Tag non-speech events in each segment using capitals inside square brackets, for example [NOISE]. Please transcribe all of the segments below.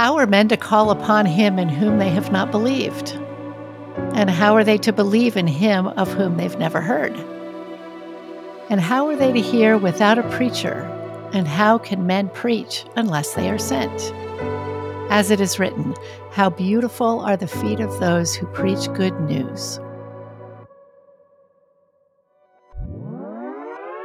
How are men to call upon him in whom they have not believed? And how are they to believe in him of whom they've never heard? And how are they to hear without a preacher? And how can men preach unless they are sent? As it is written, How beautiful are the feet of those who preach good news.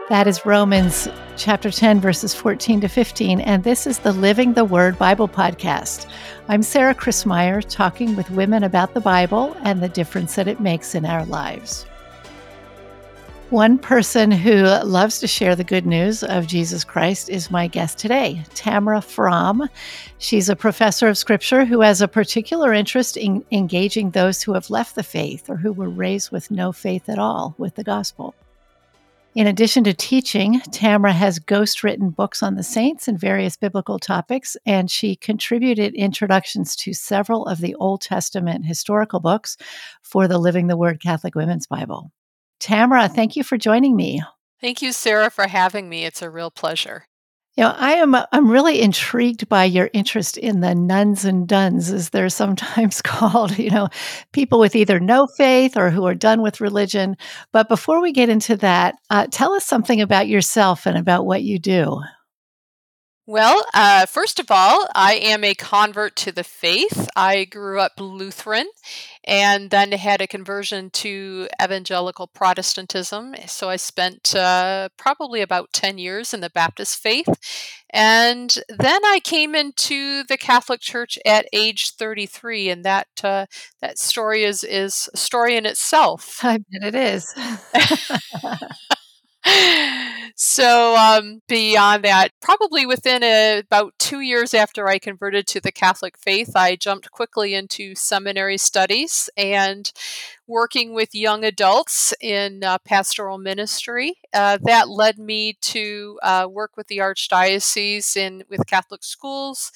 That is Romans chapter 10, verses 14 to 15. And this is the Living the Word Bible podcast. I'm Sarah Christmyer, talking with women about the Bible and the difference that it makes in our lives. One person who loves to share the good news of Jesus Christ is my guest today, Tamra Fromm. She's a professor of scripture who has a particular interest in engaging those who have left the faith or who were raised with no faith at all with the gospel. In addition to teaching, Tamra has ghostwritten books on the saints and various biblical topics, and she contributed introductions to several of the Old Testament historical books for the Living the Word Catholic Women's Bible. Tamra, thank you for joining me. Thank you, Sarah, for having me. It's a real pleasure. You know, I am I'm really intrigued by your interest in the nones and dones, as they're sometimes [LAUGHS] called, you know, people with either no faith or who are done with religion. But before we get into that, uh, tell us something about yourself and about what you do. Well, uh, first of all, I am a convert to the faith. I grew up Lutheran and then had a conversion to evangelical Protestantism. So I spent uh, probably about 10 years in the Baptist faith. And then I came into the Catholic Church at age 33, and that uh, that story is is a story in itself. I bet it is. [LAUGHS] so um, beyond that, probably within a, about two years after I converted to the Catholic faith, I jumped quickly into seminary studies and working with young adults in uh, pastoral ministry. Uh, that led me to uh, work with the archdiocese in with Catholic schools,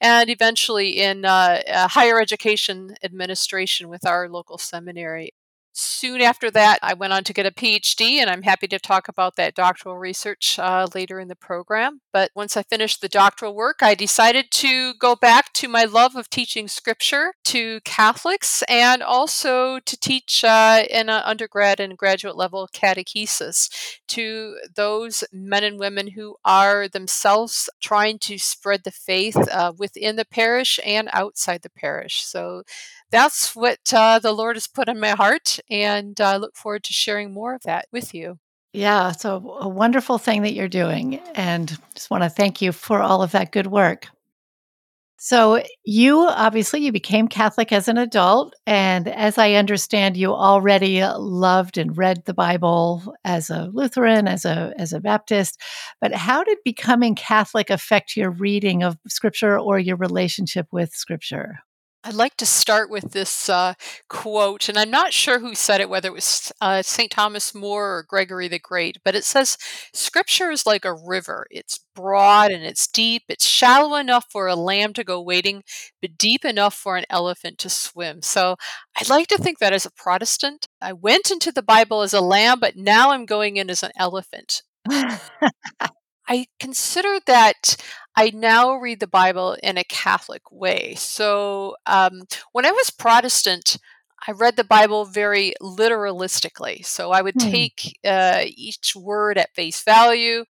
and eventually in uh, higher education administration with our local seminary. Soon after that, I went on to get a PhD, and I'm happy to talk about that doctoral research uh, later in the program. But once I finished the doctoral work, I decided to go back to my love of teaching scripture to Catholics and also to teach uh, in an undergrad and graduate level catechesis to those men and women who are themselves trying to spread the faith uh, within the parish and outside the parish. So that's what uh, the Lord has put in my heart, and I look forward to sharing more of that with you. Yeah, so a wonderful thing that you're doing, and just want to thank you for all of that good work. So you obviously you became Catholic as an adult and as I understand you already loved and read the Bible as a Lutheran as a as a Baptist but how did becoming Catholic affect your reading of scripture or your relationship with scripture? I'd like to start with this uh, quote, and I'm not sure who said it, whether it was uh, St. Thomas More or Gregory the Great, but it says, Scripture is like a river. It's broad and it's deep. It's shallow enough for a lamb to go wading, but deep enough for an elephant to swim. So I'd like to think that as a Protestant, I went into the Bible as a lamb, but now I'm going in as an elephant. [LAUGHS] [LAUGHS] I consider that I now read the Bible in a Catholic way. So um, when I was Protestant, I read the Bible very literalistically. So I would hmm. take uh, each word at face value.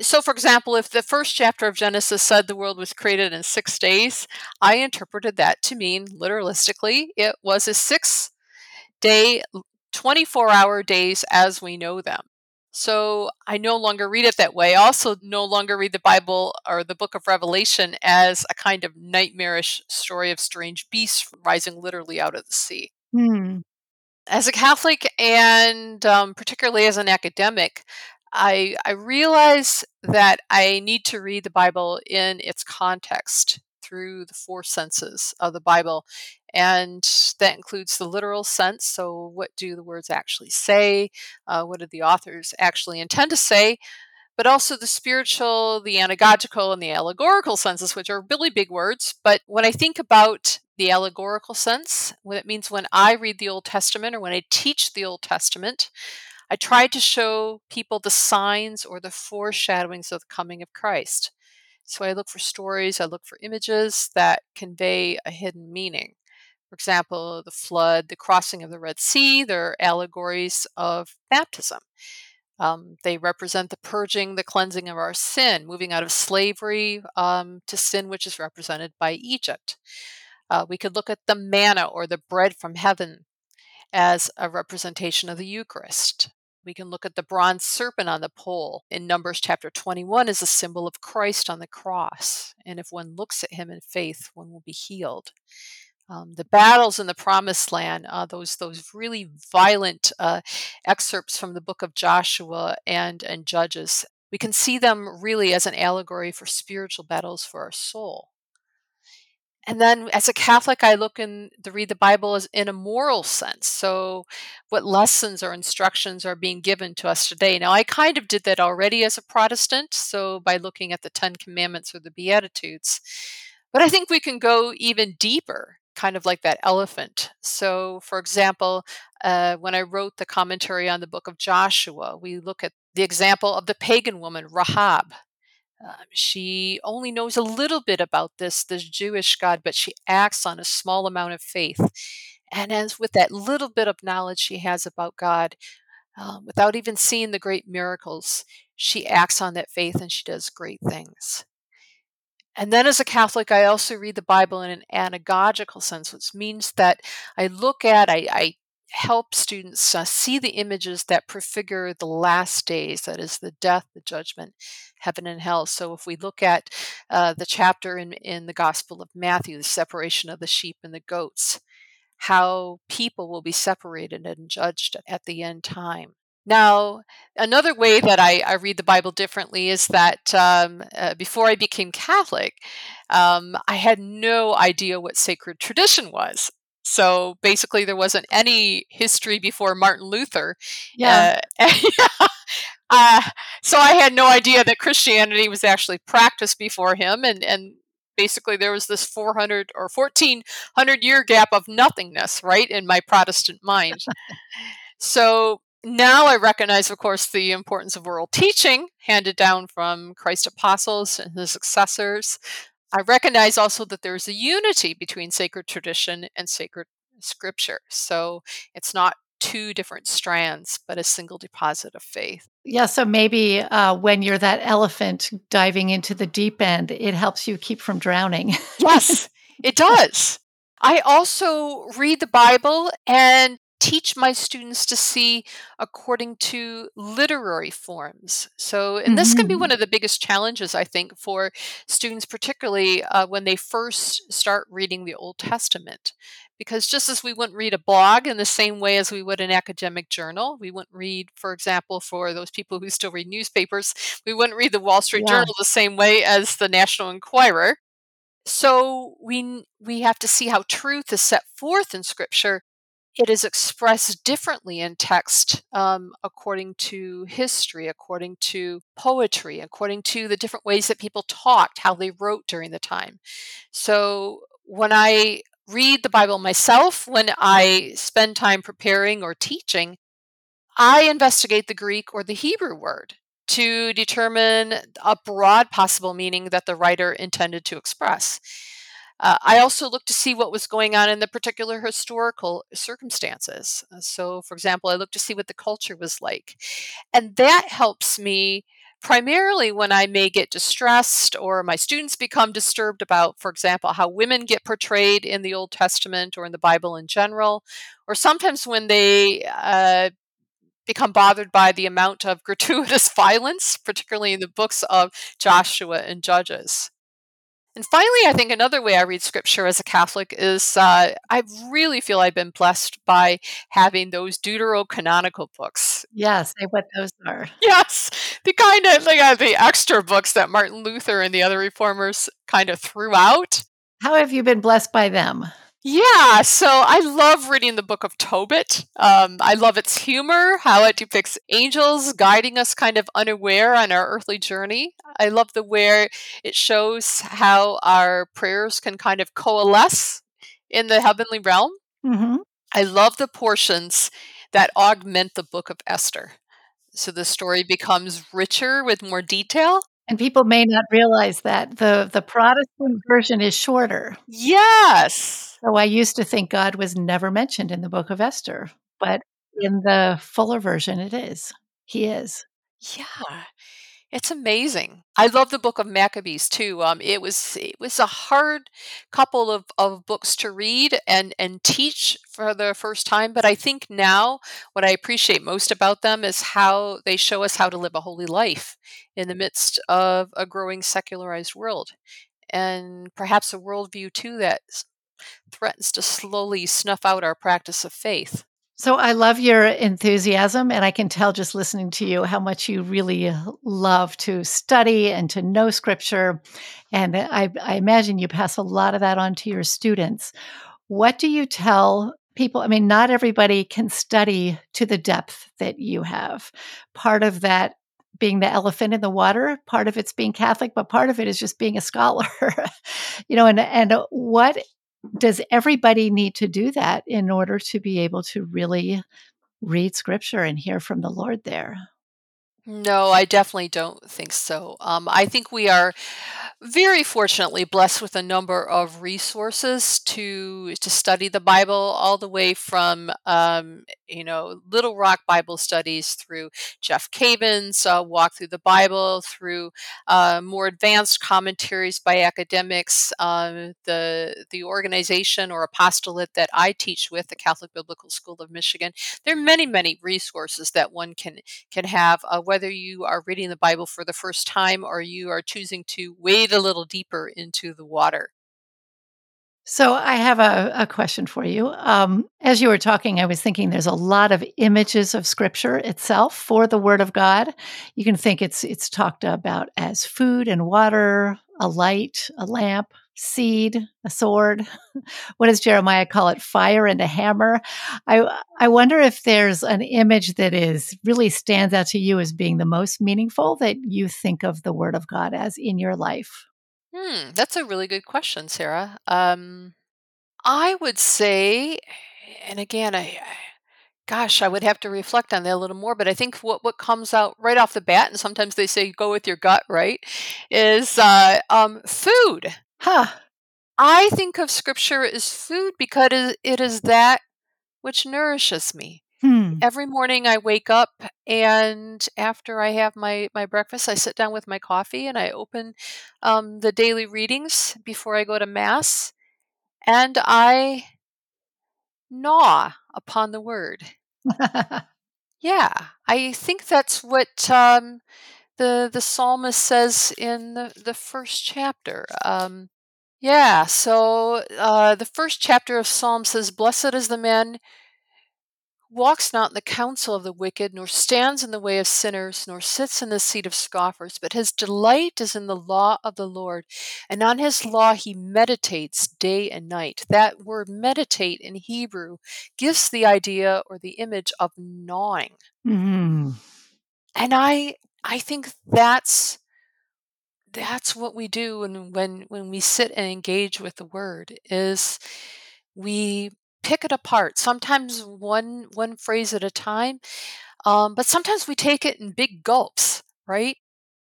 So, for example, if the first chapter of Genesis said the world was created in six days, I interpreted that to mean literalistically it was a six day, 24 hour days as we know them. So I no longer read it that way. I also no longer read the Bible or the book of Revelation as a kind of nightmarish story of strange beasts rising literally out of the sea. Hmm. As a Catholic and um, particularly as an academic, I, I realize that I need to read the Bible in its context through the four senses of the Bible. And that includes the literal sense. So, what do the words actually say? Uh, what do the authors actually intend to say? But also the spiritual, the anagogical, and the allegorical senses, which are really big words. But when I think about the allegorical sense, what it means when I read the Old Testament or when I teach the Old Testament, I try to show people the signs or the foreshadowings of the coming of Christ. So I look for stories, I look for images that convey a hidden meaning. For example, the flood, the crossing of the Red Sea, they're allegories of baptism. Um, they represent the purging, the cleansing of our sin, moving out of slavery um, to sin, which is represented by Egypt. Uh, we could look at the manna or the bread from heaven as a representation of the Eucharist. We can look at the bronze serpent on the pole in Numbers chapter 21 as a symbol of Christ on the cross. And if one looks at him in faith, one will be healed. Um, the battles in the promised land, uh, those those really violent uh, excerpts from the book of Joshua and and Judges, we can see them really as an allegory for spiritual battles for our soul. And then as a Catholic, I look and read the Bible as in a moral sense. So, what lessons or instructions are being given to us today? Now, I kind of did that already as a Protestant, so by looking at the Ten Commandments or the Beatitudes. But I think we can go even deeper kind of like that elephant. So, for example, uh, when I wrote the commentary on the book of Joshua, we look at the example of the pagan woman, Rahab. Uh, she only knows a little bit about this, this Jewish God, but she acts on a small amount of faith. And as with that little bit of knowledge she has about God, um, without even seeing the great miracles, she acts on that faith and she does great things. And then as a Catholic, I also read the Bible in an anagogical sense, which means that I look at, I, I help students uh, see the images that prefigure the last days that is, the death, the judgment, heaven, and hell. So if we look at uh, the chapter in, in the Gospel of Matthew, the separation of the sheep and the goats, how people will be separated and judged at the end time. Now, another way that I, I, read the Bible differently is that um, uh, before I became Catholic, um, I had no idea what sacred tradition was. So basically, there wasn't any history before Martin Luther. Yeah. Uh, [LAUGHS] uh, so I had no idea that Christianity was actually practiced before him, and and basically there was this 400 or 1400 year gap of nothingness, right, in my Protestant mind. so now I recognize, of course, the importance of oral teaching handed down from Christ's apostles and his successors. I recognize also that there's a unity between sacred tradition and sacred scripture. So it's not two different strands, but a single deposit of faith. Yeah, so maybe uh, when you're that elephant diving into the deep end, it helps you keep from drowning. yes, it [LAUGHS] does. I also read the Bible and teach my students to see according to literary forms. So, and this can be one mm-hmm. of the biggest challenges, I think, for students, particularly uh, when they first start reading the Old Testament. Because just as we wouldn't read a blog in the same way as we would an academic journal, we wouldn't read, for example, for those people who still read newspapers, we wouldn't read the Wall Street yeah. Journal the same way as the National Enquirer. So we we have to see how truth is set forth in Scripture it is expressed differently in text um, according to history, according to poetry, according to the different ways that people talked, how they wrote during the time. So when I read the Bible myself, when I spend time preparing or teaching, I investigate the Greek or the Hebrew word to determine a broad possible meaning that the writer intended to express. Uh, I also looked to see what was going on in the particular historical circumstances. Uh, so, for example, I looked to see what the culture was like. And that helps me primarily when I may get distressed or my students become disturbed about, for example, how women get portrayed in the Old Testament or in the Bible in general, or sometimes when they uh, become bothered by the amount of [LAUGHS] gratuitous violence, particularly in the books of Joshua and Judges. And finally, I think another way I read scripture as a Catholic is uh, I really feel I've been blessed by having those deuterocanonical books. Yes, what those are. Yes, the kind of like uh, the extra books that Martin Luther and the other reformers kind of threw out. How have you been blessed by them? Yeah, so I love reading the book of Tobit. Um, I love its humor, how it depicts angels guiding us kind of unaware on our earthly journey. I love the where it shows how our prayers can kind of coalesce in the heavenly realm. Mm-hmm. I love the portions that augment the book of Esther. So the story becomes richer with more detail. And people may not realize that the the Protestant version is shorter. Yes. So I used to think God was never mentioned in the book of Esther, but in the fuller version, it is. He is. Yeah. It's amazing. I love the book of Maccabees too. Um, it was it was a hard couple of, of books to read and and teach for the first time, but I think now what I appreciate most about them is how they show us how to live a holy life in the midst of a growing secularized world, and perhaps a worldview too that threatens to slowly snuff out our practice of faith. So I love your enthusiasm, and I can tell just listening to you how much you really love to study and to know scripture. And I, I imagine you pass a lot of that on to your students. What do you tell people? I mean, not everybody can study to the depth that you have. Part of that being the elephant in the water, part of it's being Catholic, but part of it is just being a scholar. [LAUGHS] you know, and and what does everybody need to do that in order to be able to really read scripture and hear from the Lord there? No, I definitely don't think so. Um, I think we are very fortunately blessed with a number of resources to to study the Bible, all the way from um, you know Little Rock Bible Studies through Jeff Cavins' uh, Walk Through the Bible, through uh, more advanced commentaries by academics. Um, the the organization or apostolate that I teach with, the Catholic Biblical School of Michigan, there are many many resources that one can can have, uh, whether you are reading the Bible for the first time or you are choosing to wade a little deeper into the water. So I have a, a question for you. Um, as you were talking, I was thinking there's a lot of images of Scripture itself for the Word of God. You can think it's it's talked about as food and water, a light, a lamp, seed, a sword. [LAUGHS] What does Jeremiah call it? Fire and a hammer. I I wonder if there's an image that is really stands out to you as being the most meaningful that you think of the Word of God as in your life. Hmm, that's a really good question, Sarah. Um, I would say, and again, I, gosh, I would have to reflect on that a little more. But I think what what comes out right off the bat, and sometimes they say go with your gut, right, is uh, um, food. Huh. I think of Scripture as food because it is that which nourishes me. Hmm. Every morning I wake up and after I have my, my breakfast, I sit down with my coffee and I open um, the daily readings before I go to Mass and I gnaw upon the word. [LAUGHS] Yeah, I think that's what um, the the psalmist says in the, the first chapter. Um, yeah, so uh, the first chapter of Psalm says, Blessed is the man walks not in the counsel of the wicked, nor stands in the way of sinners, nor sits in the seat of scoffers, but his delight is in the law of the Lord, and on his law he meditates day and night. That word meditate in Hebrew gives the idea or the image of gnawing. Mhm. And I I think that's that's what we do when when when we sit and engage with the word is we pick it apart sometimes one one phrase at a time um, but sometimes we take it in big gulps right?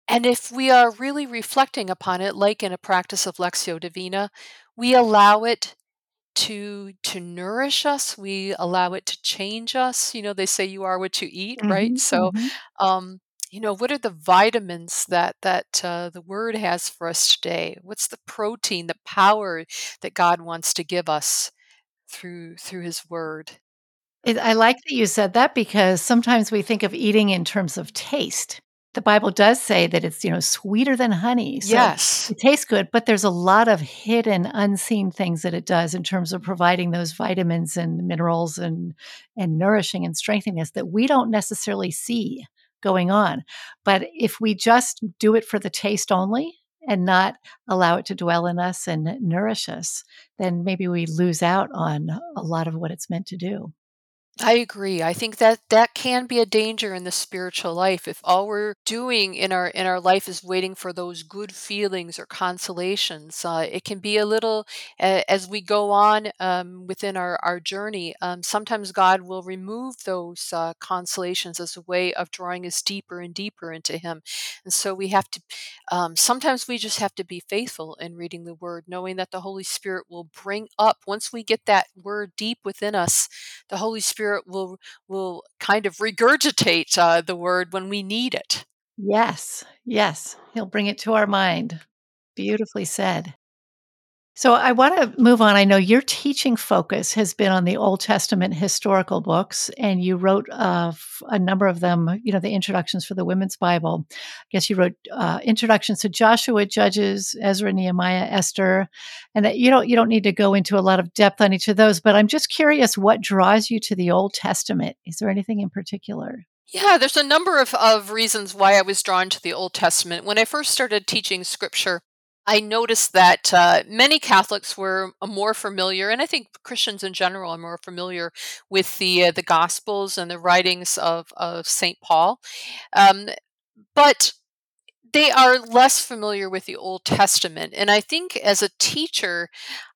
And if we are really reflecting upon it like in a practice of lectio divina we allow it to to nourish us we allow it to change us you know they say you are what you eat right? Mhm, so mhm. um you know what are the vitamins that that uh, the word has for us today? What's the protein the power that god wants to give us through through his word It I like that you said that because sometimes we think of eating in terms of taste. The Bible does say that it's, you know, sweeter than honey, so yes it tastes good, but there's a lot of hidden, unseen things that it does in terms of providing those vitamins and minerals and and nourishing and strengthening us that we don't necessarily see going on. But if we just do it for the taste only and not allow it to dwell in us and nourish us, then maybe we lose out on a lot of what it's meant to do. I agree. I think that that can be a danger in the spiritual life if all we're doing in our in our life is waiting for those good feelings or consolations. Uh, it can be a little uh, as we go on um, within our our journey. Um, sometimes God will remove those uh, consolations as a way of drawing us deeper and deeper into Him, and so we have to. Um, sometimes we just have to be faithful in reading the Word, knowing that the Holy Spirit will bring up once we get that Word deep within us. The Holy Spirit Spirit will will kind of regurgitate uh, the word when we need it. Yes, yes, He'll bring it to our mind. Beautifully said. So I want to move on. I know your teaching focus has been on the Old Testament historical books, and you wrote uh, a number of them. You know, the introductions for the Women's Bible. I guess you wrote uh, introductions to Joshua, Judges, Ezra, Nehemiah, Esther, and that you don't you don't need to go into a lot of depth on each of those. But I'm just curious, what draws you to the Old Testament? Is there anything in particular? Yeah, there's a number of, of reasons why I was drawn to the Old Testament. When I first started teaching scripture, I noticed that uh, many Catholics were uh, more familiar, and I think Christians in general are more familiar with the uh, the Gospels and the writings of of Saint Paul, um, but they are less familiar with the Old Testament. And I think as a teacher,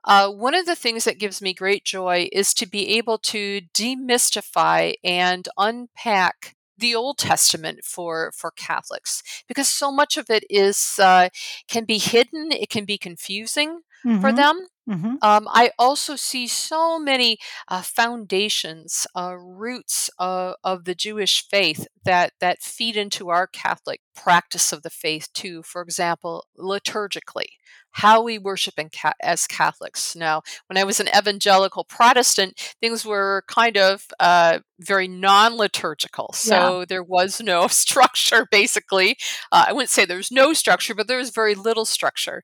uh, one of the things that gives me great joy is to be able to demystify and unpack the Old Testament for for Catholics because so much of it is uh, can be hidden. It can be confusing for Mm-hmm. them. Mm-hmm. Um, I also see so many uh, foundations, uh, roots uh, of the Jewish faith that that feed into our Catholic practice of the faith too. For example, liturgically, how we worship in ca- as Catholics. Now, when I was an evangelical Protestant, things were kind of uh, very non-liturgical, Yeah. so there was no [LAUGHS] structure. Basically, uh, I wouldn't say there was no structure, but there was very little structure.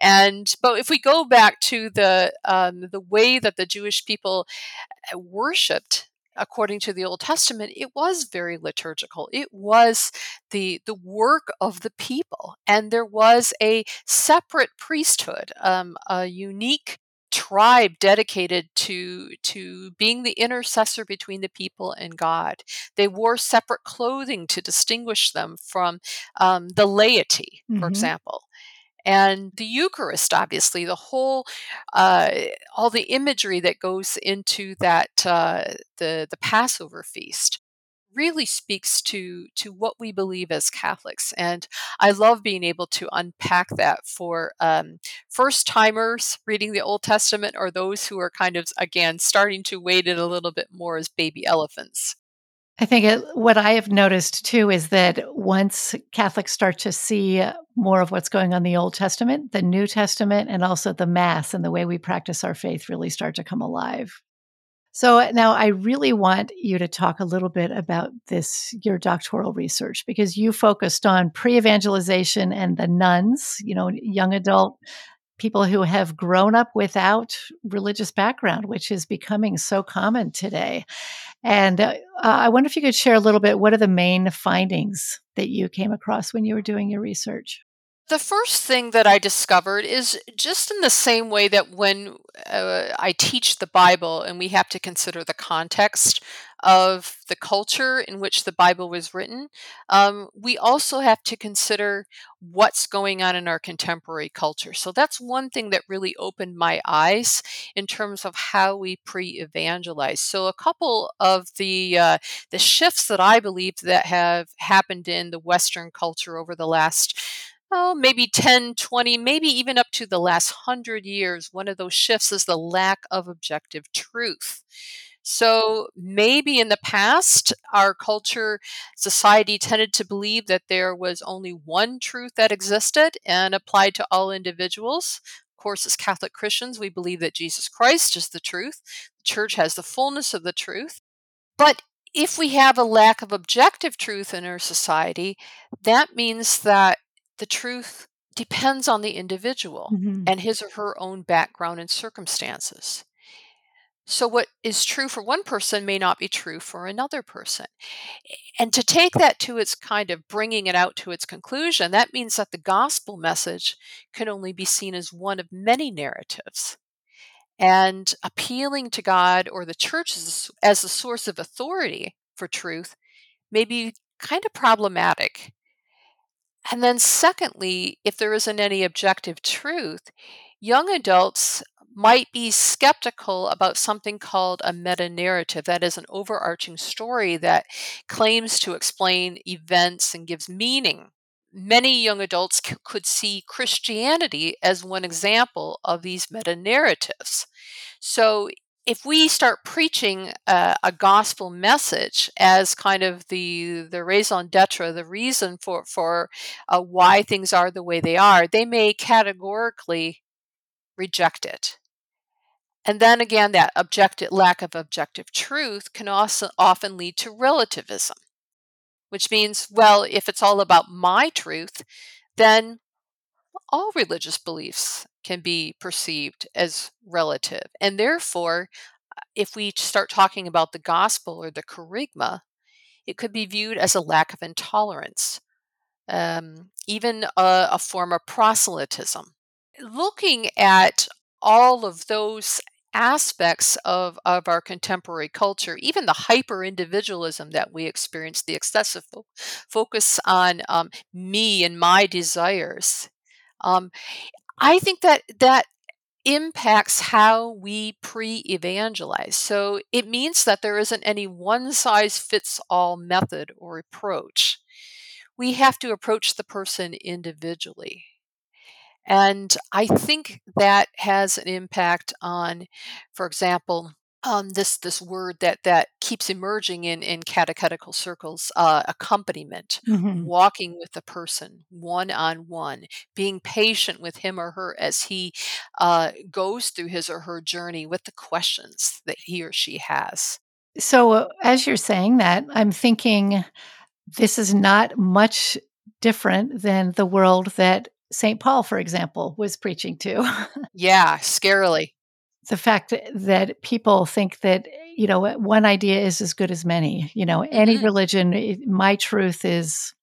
And but if we go back to the um, the way that the Jewish people uh, worshipped according to the Old Testament, it was very liturgical. It was the the work of the people, and there was a separate priesthood, um, a unique tribe dedicated to to being the intercessor between the people and God. They wore separate clothing to distinguish them from um, the laity, for Mm-hmm. example and the Eucharist, obviously, the whole, uh, all the imagery that goes into that, uh, the the Passover feast, really speaks to to what we believe as Catholics, and I love being able to unpack that for um, first timers reading the Old Testament, or those who are kind of again starting to wade in a little bit more as baby elephants. I think it, what I have noticed too is that once Catholics start to see more of what's going on in the Old Testament, the New Testament, and also the Mass and the way we practice our faith really start to come alive. So uh, now I really want you to talk a little bit about this, your doctoral research, because you focused on pre evangelization and the nones, you know, young adult people who have grown up without religious background, which is becoming so common today. And uh, I wonder if you could share a little bit what are the main findings that you came across when you were doing your research? The first thing that I discovered is just in the same way that when uh, I teach the Bible and we have to consider the context of the culture in which the Bible was written, um, we also have to consider what's going on in our contemporary culture. So that's one thing that really opened my eyes in terms of how we pre-evangelize. So a couple of the uh, the shifts that I believe that have happened in the Western culture over the last oh, maybe 10, 20, maybe even up to the last 100 years, one of those shifts is the lack of objective truth. So maybe in the past, our culture, society tended to believe that there was only one truth that existed and applied to all individuals. Of course, as Catholic Christians, we believe that Jesus Christ is the truth. The church has the fullness of the truth. But if we have a lack of objective truth in our society, that means that the truth depends on the individual Mhm. and his or her own background and circumstances. So, what is true for one person may not be true for another person. And to take that to its kind of bringing it out to its conclusion, that means that the gospel message can only be seen as one of many narratives. And appealing to God or the church as, as a source of authority for truth may be kind of problematic. And then, secondly, if there isn't any objective truth, young adults might be skeptical about something called a meta narrative. That is an overarching story that claims to explain events and gives meaning. Many young adults c- could see Christianity as one example of these meta narratives. So, if we start preaching a, a, gospel message as kind of the the raison d'être, the reason for for uh, why things are the way they are, they may categorically reject it. And then again, that objective lack of objective truth can also often lead to relativism, which means, well, if it's all about my truth, then all religious beliefs can be perceived as relative. And therefore, uh, if we start talking about the gospel or the kerygma, it could be viewed as a lack of intolerance, um, even a, a form of proselytism. Looking at all of those aspects of, of our contemporary culture, even the hyper individualism that we experience, the excessive fo- focus on um, me and my desires. Um, I think that that impacts how we pre evangelize. So it means that there isn't any one size fits all method or approach. We have to approach the person individually. And I think that has an impact on, for example, um, this this word that that keeps emerging in in catechetical circles, uh, accompaniment, Mhm. walking with the person one on one, being patient with him or her as he uh, goes through his or her journey with the questions that he or she has. So, uh, as you're saying that, I'm thinking this is not much different than the world that St. Paul, for example, was preaching to. [LAUGHS] Yeah, scarily. the fact that people think that, you know, one idea is as good as many. You know, any hmm religion, my truth is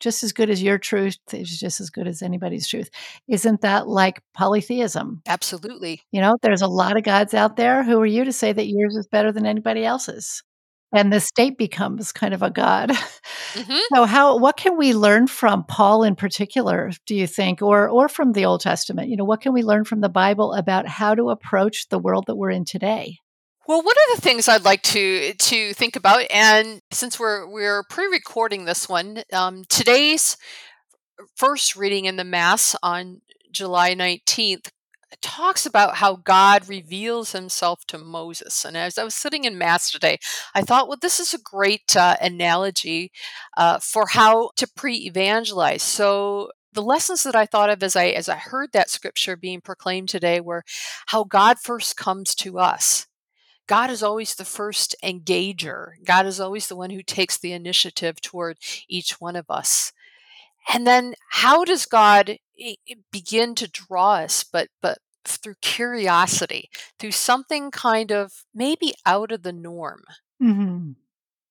just as good as your truth, is just as good as anybody's truth. Isn't that like polytheism? Absolutely. You know, there's a lot of gods out there. Who are you to say that yours is better than anybody else's? And the state becomes kind of a god. hmm [LAUGHS] So how what can we learn from Paul in particular, do you think, or or from the Old Testament? You know, what can we learn from the Bible about how to approach the world that we're in today? Well, one of the things I'd like to to think about, and since we're we're pre-recording this one, um, today's first reading in the Mass on July 19th talks about how God reveals himself to Moses. And as I was sitting in Mass today, I thought, well, this is a great uh, analogy uh, for how to pre evangelize. So, the lessons that I thought of as I as I heard that scripture being proclaimed today were how God first comes to us. God is always the first engager. God is always the one who takes the initiative toward each one of us and then how does god begin to draw us but but through curiosity through something kind of maybe out of the norm Mhm.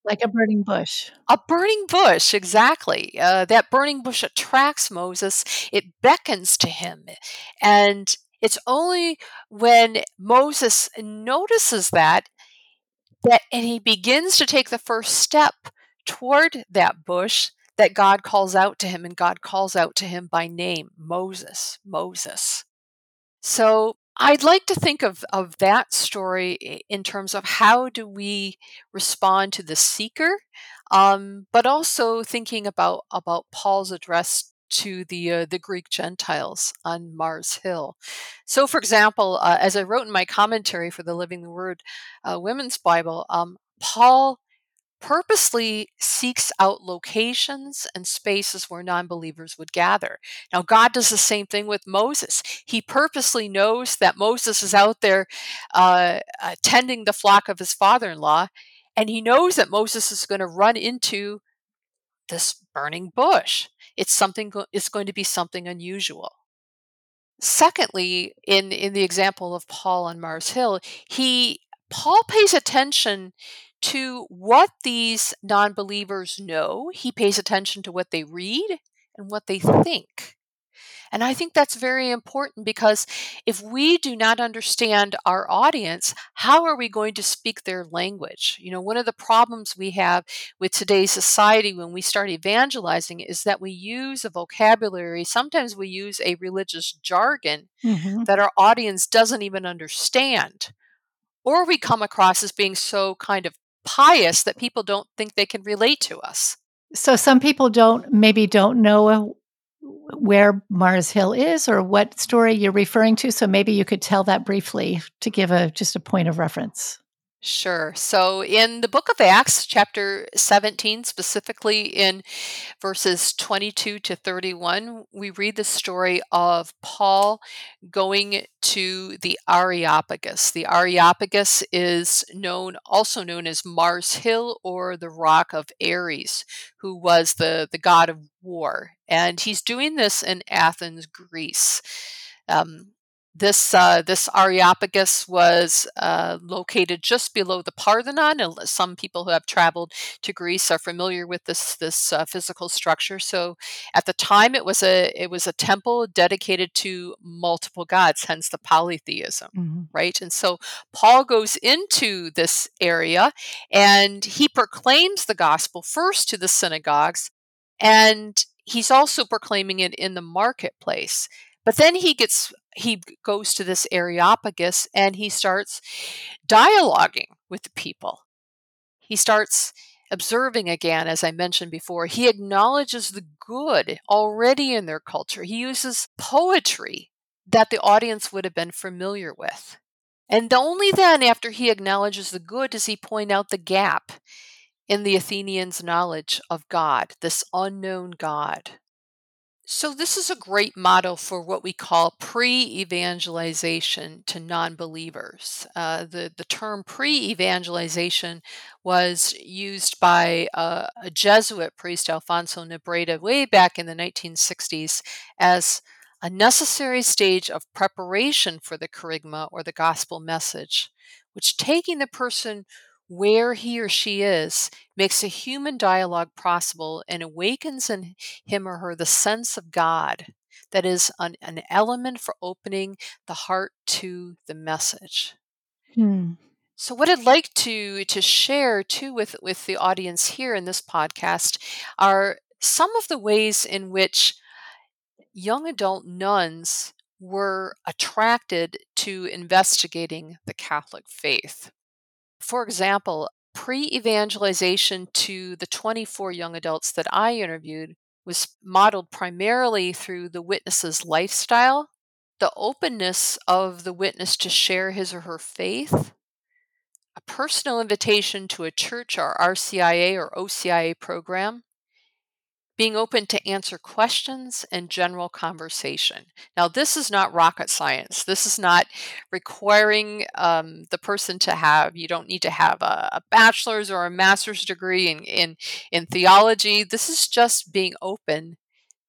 Like a burning bush. a burning bush exactly uh, that burning bush attracts moses it beckons to him and it's only when moses notices that that and he begins to take the first step toward that bush that God calls out to him and God calls out to him by name Moses Moses so I'd like to think of of that story in terms of how do we respond to the seeker um, but also thinking about about Paul's address to the uh, the Greek Gentiles on Mars Hill. So, for example, uh, as I wrote in my commentary for the Living Word uh, Women's Bible, um, Paul purposely seeks out locations and spaces where non believers would gather. Now, God does the same thing with Moses. He purposely knows that Moses is out there uh, tending the flock of his father in law, and he knows that Moses is going to run into this burning bush. It's something. It's going to be something unusual. Secondly, in in the example of Paul on Mars Hill, he Paul pays attention to what these non-believers know. He pays attention to what they read and what they think. And I think that's very important because if we do not understand our audience, how are we going to speak their language? You know, one of the problems we have with today's society when we start evangelizing is that we use a vocabulary, sometimes we use a religious jargon Mhm. that our audience doesn't even understand. Or we come across as being so kind of pious that people don't think they can relate to us. So some people don't maybe don't know where Mars Hill is or what story you're referring to. So maybe you could tell that briefly to give a just a point of reference. Sure. So in the book of Acts, chapter 17, specifically in verses 22 to 31, we read the story of Paul going to the Areopagus. The Areopagus is known also known as Mars Hill or the Rock of Ares, who was the, the god of war. And he's doing this in Athens, Greece. Um, this uh, this Areopagus was uh, located just below the Parthenon. And some people who have traveled to Greece are familiar with this this uh, physical structure. So, at the time, it was a it was a temple dedicated to multiple gods, hence the polytheism, Mhm. right? And so, Paul goes into this area and he proclaims the gospel first to the synagogues, and he's also proclaiming it in the marketplace. But then he gets he goes to this Areopagus and he starts dialoguing with the people. He starts observing again, as I mentioned before. He acknowledges the good already in their culture. He uses poetry that the audience would have been familiar with. And only then, after he acknowledges the good, does he point out the gap in the Athenians' knowledge of God, this unknown God. So, this is a great model for what we call pre evangelization to non believers. Uh, the, the term pre evangelization was used by uh, a Jesuit priest, Alfonso Nebreda, way back in the 1960s as a necessary stage of preparation for the kerygma or the gospel message, which taking the person where he or she is makes a human dialogue possible and awakens in him or her the sense of God that is an, an element for opening the heart to the message. Hmm. So what I'd like to to share too with with the audience here in this podcast are some of the ways in which young adult nones were attracted to investigating the Catholic faith. For example, pre evangelization to the 24 young adults that I interviewed was modeled primarily through the witness's lifestyle, the openness of the witness to share his or her faith, a personal invitation to a church or RCIA or OCIA program, being open to answer questions and general conversation. Now, this is not rocket science. This is not requiring um, the person to have, you don't need to have a, a bachelor's or a master's degree in, in, in theology. This is just being open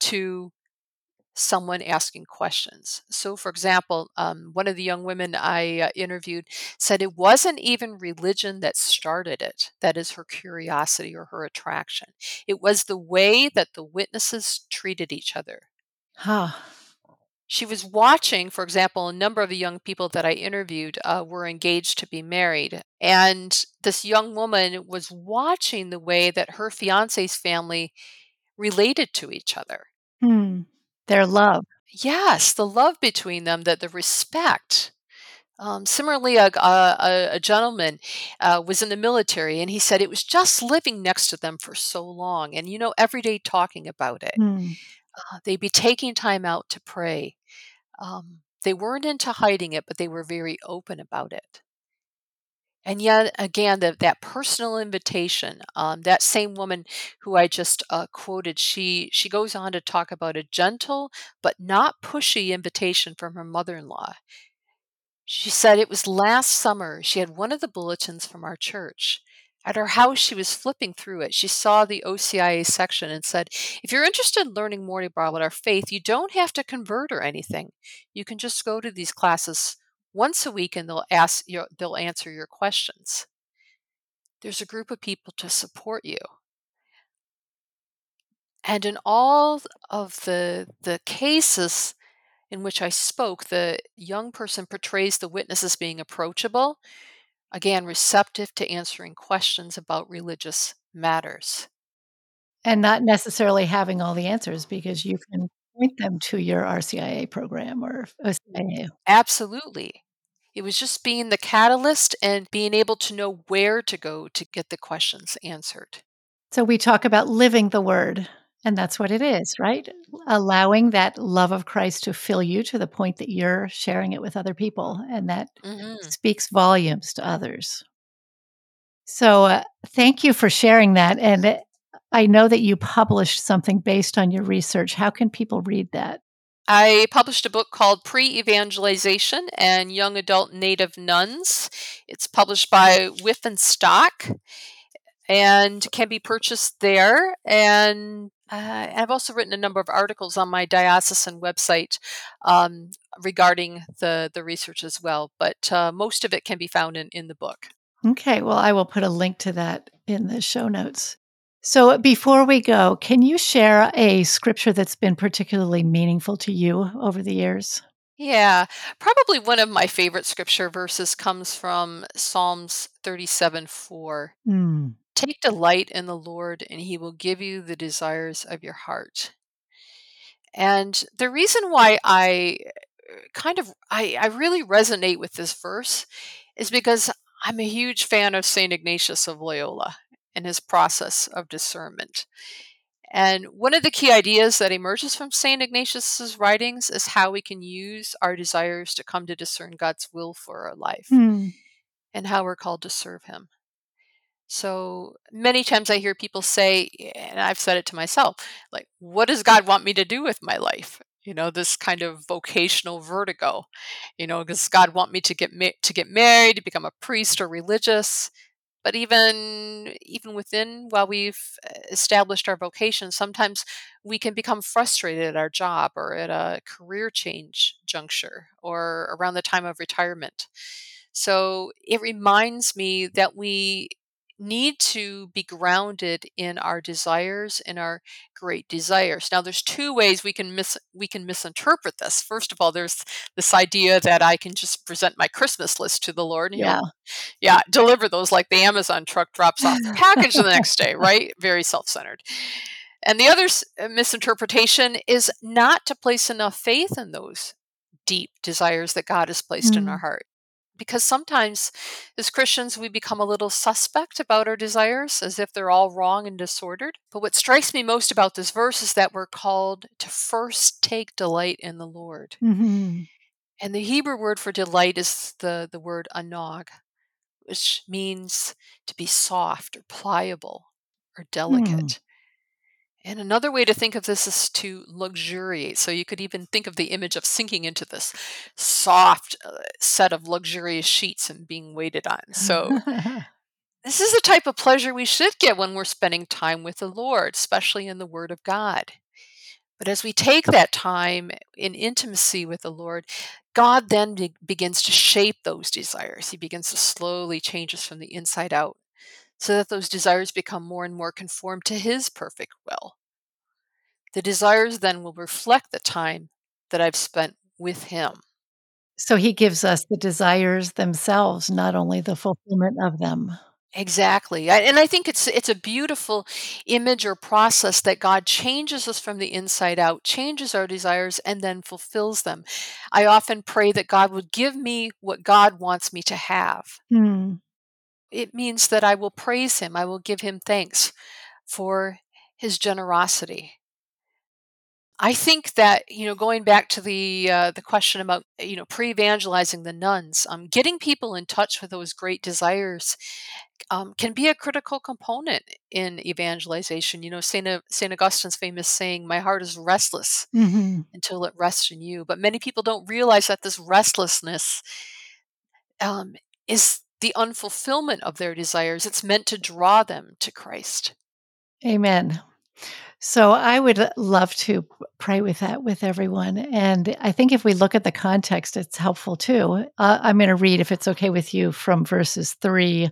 to someone asking questions. So, for example, um, one of the young women I uh, interviewed said it wasn't even religion that started it, that is her curiosity or her attraction. It was the way that the witnesses treated each other. Huh. She was watching, for example, a number of the young people that I interviewed uh, were engaged to be married. And this young woman was watching the way that her fiance's family related to each other. Hmm. Their love. Yes, the love between them, that the respect. Um, similarly, a, a, a gentleman uh, was in the military, and he said it was just living next to them for so long, and you know, every day talking about it. Hmm. Uh, they'd be taking time out to pray. Um, they weren't into hiding it, but they were very open about it. And yet again, the, that personal invitation. Um, that same woman who I just uh, quoted, she she goes on to talk about a gentle but not pushy invitation from her mother-in-law. She said it was last summer. She had one of the bulletins from our church. At her house, she was flipping through it. She saw the OCIA section and said, If you're interested in learning more about our faith, you don't have to convert or anything. You can just go to these classes once a week and they'll ask your, they'll answer your questions. There's a group of people to support you. And in all of the the cases in which I spoke, the young person portrays the witness as being approachable, again, receptive to answering questions about religious matters. And not necessarily having all the answers because you can point them to your RCIA program or OCIA. Absolutely. It was just being the catalyst and being able to know where to go to get the questions answered. So we talk about living the word, and that's what it is, right? Allowing that love of Christ to fill you to the point that you're sharing it with other people, and that hmm speaks volumes to others. So, uh, thank you for sharing that. And uh, I know that you published something based on your research. How can people read that? I published a book called Pre Evangelization and Young Adult Native Nones. It's published by Wipf and Stock and can be purchased there. And uh, I've also written a number of articles on my diocesan website um, regarding the, the research as well, but uh, most of it can be found in, in the book. Okay, well, I will put a link to that in the show notes. So, before we go, can you share a scripture that's been particularly meaningful to you over the years? Yeah, probably one of my favorite scripture verses comes from Psalms 37 4. Mm. Take delight in the Lord, and he will give you the desires of your heart. And the reason why I uh, kind of I, I really resonate with this verse is because I'm a huge fan of St. Ignatius of Loyola and his process of discernment. And one of the key ideas that emerges from St. Ignatius's writings is how we can use our desires to come to discern God's will for our life Mm. and how we're called to serve him. So many times I hear people say, and I've said it to myself, like, what does God want me to do with my life? You know, this kind of vocational vertigo. You know, does God want me to get ma- to get married, to become a priest or religious? But even even within, while we've uh, established our vocation, sometimes we can become frustrated at our job or at a career change juncture or around the time of retirement. So it reminds me that we need to be grounded in our desires and our great desires. Now there's two ways we can mis we can misinterpret this. First of all, there's this idea that I can just present my Christmas list to the Lord and Yeah. yeah, deliver those like the Amazon truck drops off the package the next day, [LAUGHS] right? Very self-centered. And the other s- uh, misinterpretation is not to place enough faith in those deep desires that God has placed in our Mm. heart. Because sometimes as Christians, we become a little suspect about our desires as if they're all wrong and disordered. But what strikes me most about this verse is that we're called to first take delight in the Lord. Mhm. And the Hebrew word for delight is the, the word anog, which means to be soft or pliable or Mm. And another way to think of this is to luxuriate. So you could even think of the image of sinking into this soft uh, set of luxurious sheets and being waited on. So [LAUGHS] this is the type of pleasure we should get when we're spending time with the Lord, especially in the Word of God. But as we take that time in intimacy with the Lord, God then be- begins to shape those desires. He begins to slowly change us from the inside out so that those desires become more and more conformed to His perfect will. The desires then will reflect the time that I've spent with Him. so he gives us the desires themselves, not only the fulfillment of them. Exactly. And I think it's it's a beautiful image or process that God changes us from the inside out, changes our desires and then fulfills them. I often pray that God would give me what God wants me to have. Mm. It means that I will praise him, I will give him thanks for his generosity. I think that you know, going back to the uh, the question about you know pre-evangelizing the nones, um, getting people in touch with those great desires um, can be a critical component in evangelization. You know, Saint A- Saint Augustine's famous saying, "My heart is restless Mhm. until it rests in you." But many people don't realize that this restlessness um, is the unfulfillment of their desires. It's meant to draw them to Christ. Amen. So I would love to pray with that with everyone. And I think if we look at the context, it's helpful too. Uh, I'm going to read, if it's okay with you, from verses three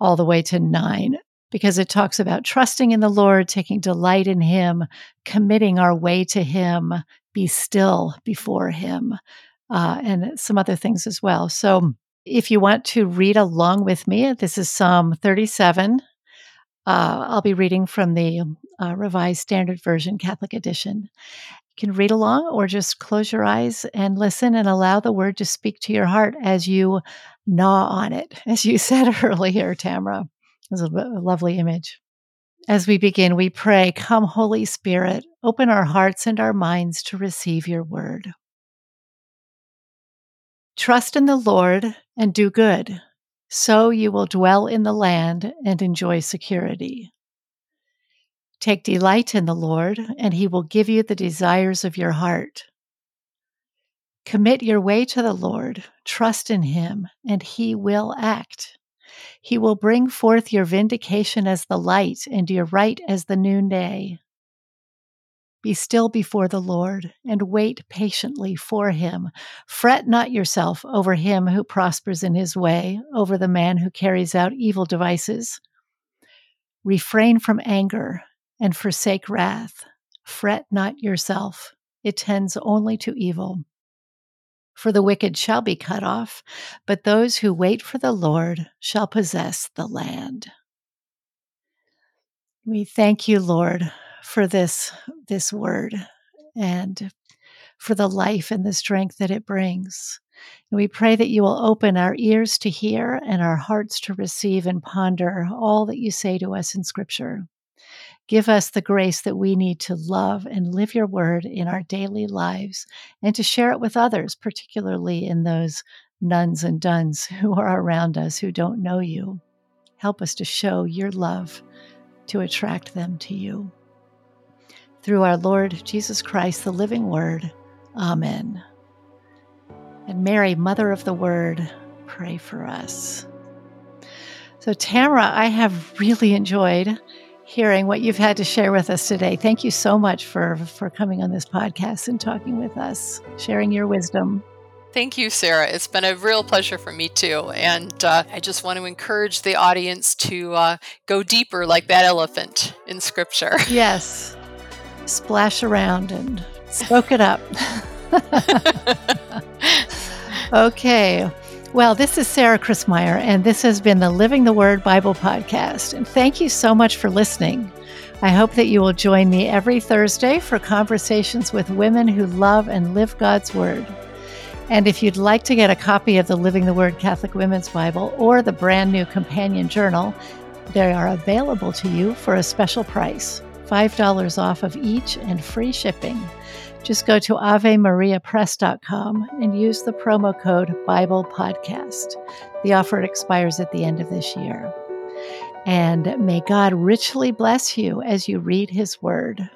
all the way to nine. because it talks about trusting in the Lord, taking delight in Him, committing our way to Him, be still before Him, uh, and some other things as well. So, if you want to read along with me, this is Psalm 37. Uh, I'll be reading from the uh, Revised Standard Version Catholic Edition. You can read along or just close your eyes and listen and allow the word to speak to your heart as you gnaw on it, [LAUGHS] as you said [LAUGHS] earlier, Tamra. It a lovely image. As we begin, we pray, Come, Holy Spirit, open our hearts and our minds to receive your word. Trust in the Lord and do good, so you will dwell in the land and enjoy security. Take delight in the Lord, and he will give you the desires of your heart. Commit your way to the Lord, trust in him, and he will act. He will bring forth your vindication as the light and your right as the noonday. Be still before the Lord and wait patiently for him. Fret not yourself over him who prospers in his way, over the man who carries out evil devices. Refrain from anger and forsake wrath. Fret not yourself, it tends only to evil. For the wicked shall be cut off, but those who wait for the Lord shall possess the land. We thank you, Lord, for this this word and for the life and the strength that it brings. And we pray that you will open our ears to hear and our hearts to receive and ponder all that you say to us in Scripture. Give us the grace that we need to love and live your word in our daily lives and to share it with others, particularly in those nones and dones who are around us who don't know you. Help us to show your love to attract them to you. Through our Lord Jesus Christ, the living Word. Amen. And Mary, Mother of the Word, pray for us. So, Tamra, I have really enjoyed hearing what you've had to share with us today. Thank you so much for, for coming on this podcast and talking with us, sharing your wisdom. Thank you, Sarah. It's been a real pleasure for me too. And uh, I just want to encourage the audience to uh, go deeper like that elephant in scripture. [LAUGHS] Yes splash around and soak it up. [LAUGHS] okay. Well, this is Sarah Christmyer, and this has been the Living the Word Bible podcast. And thank you so much for listening. I hope that you will join me every Thursday for conversations with women who love and live God's Word. And if you'd like to get a copy of the Living the Word Catholic Women's Bible or the brand new companion journal, they are available to you for a special price. $5 off of each and free shipping. Just go to AveMariaPress.com and use the promo code Bible Podcast. The offer expires at the end of this year. And may God richly bless you as you read His Word.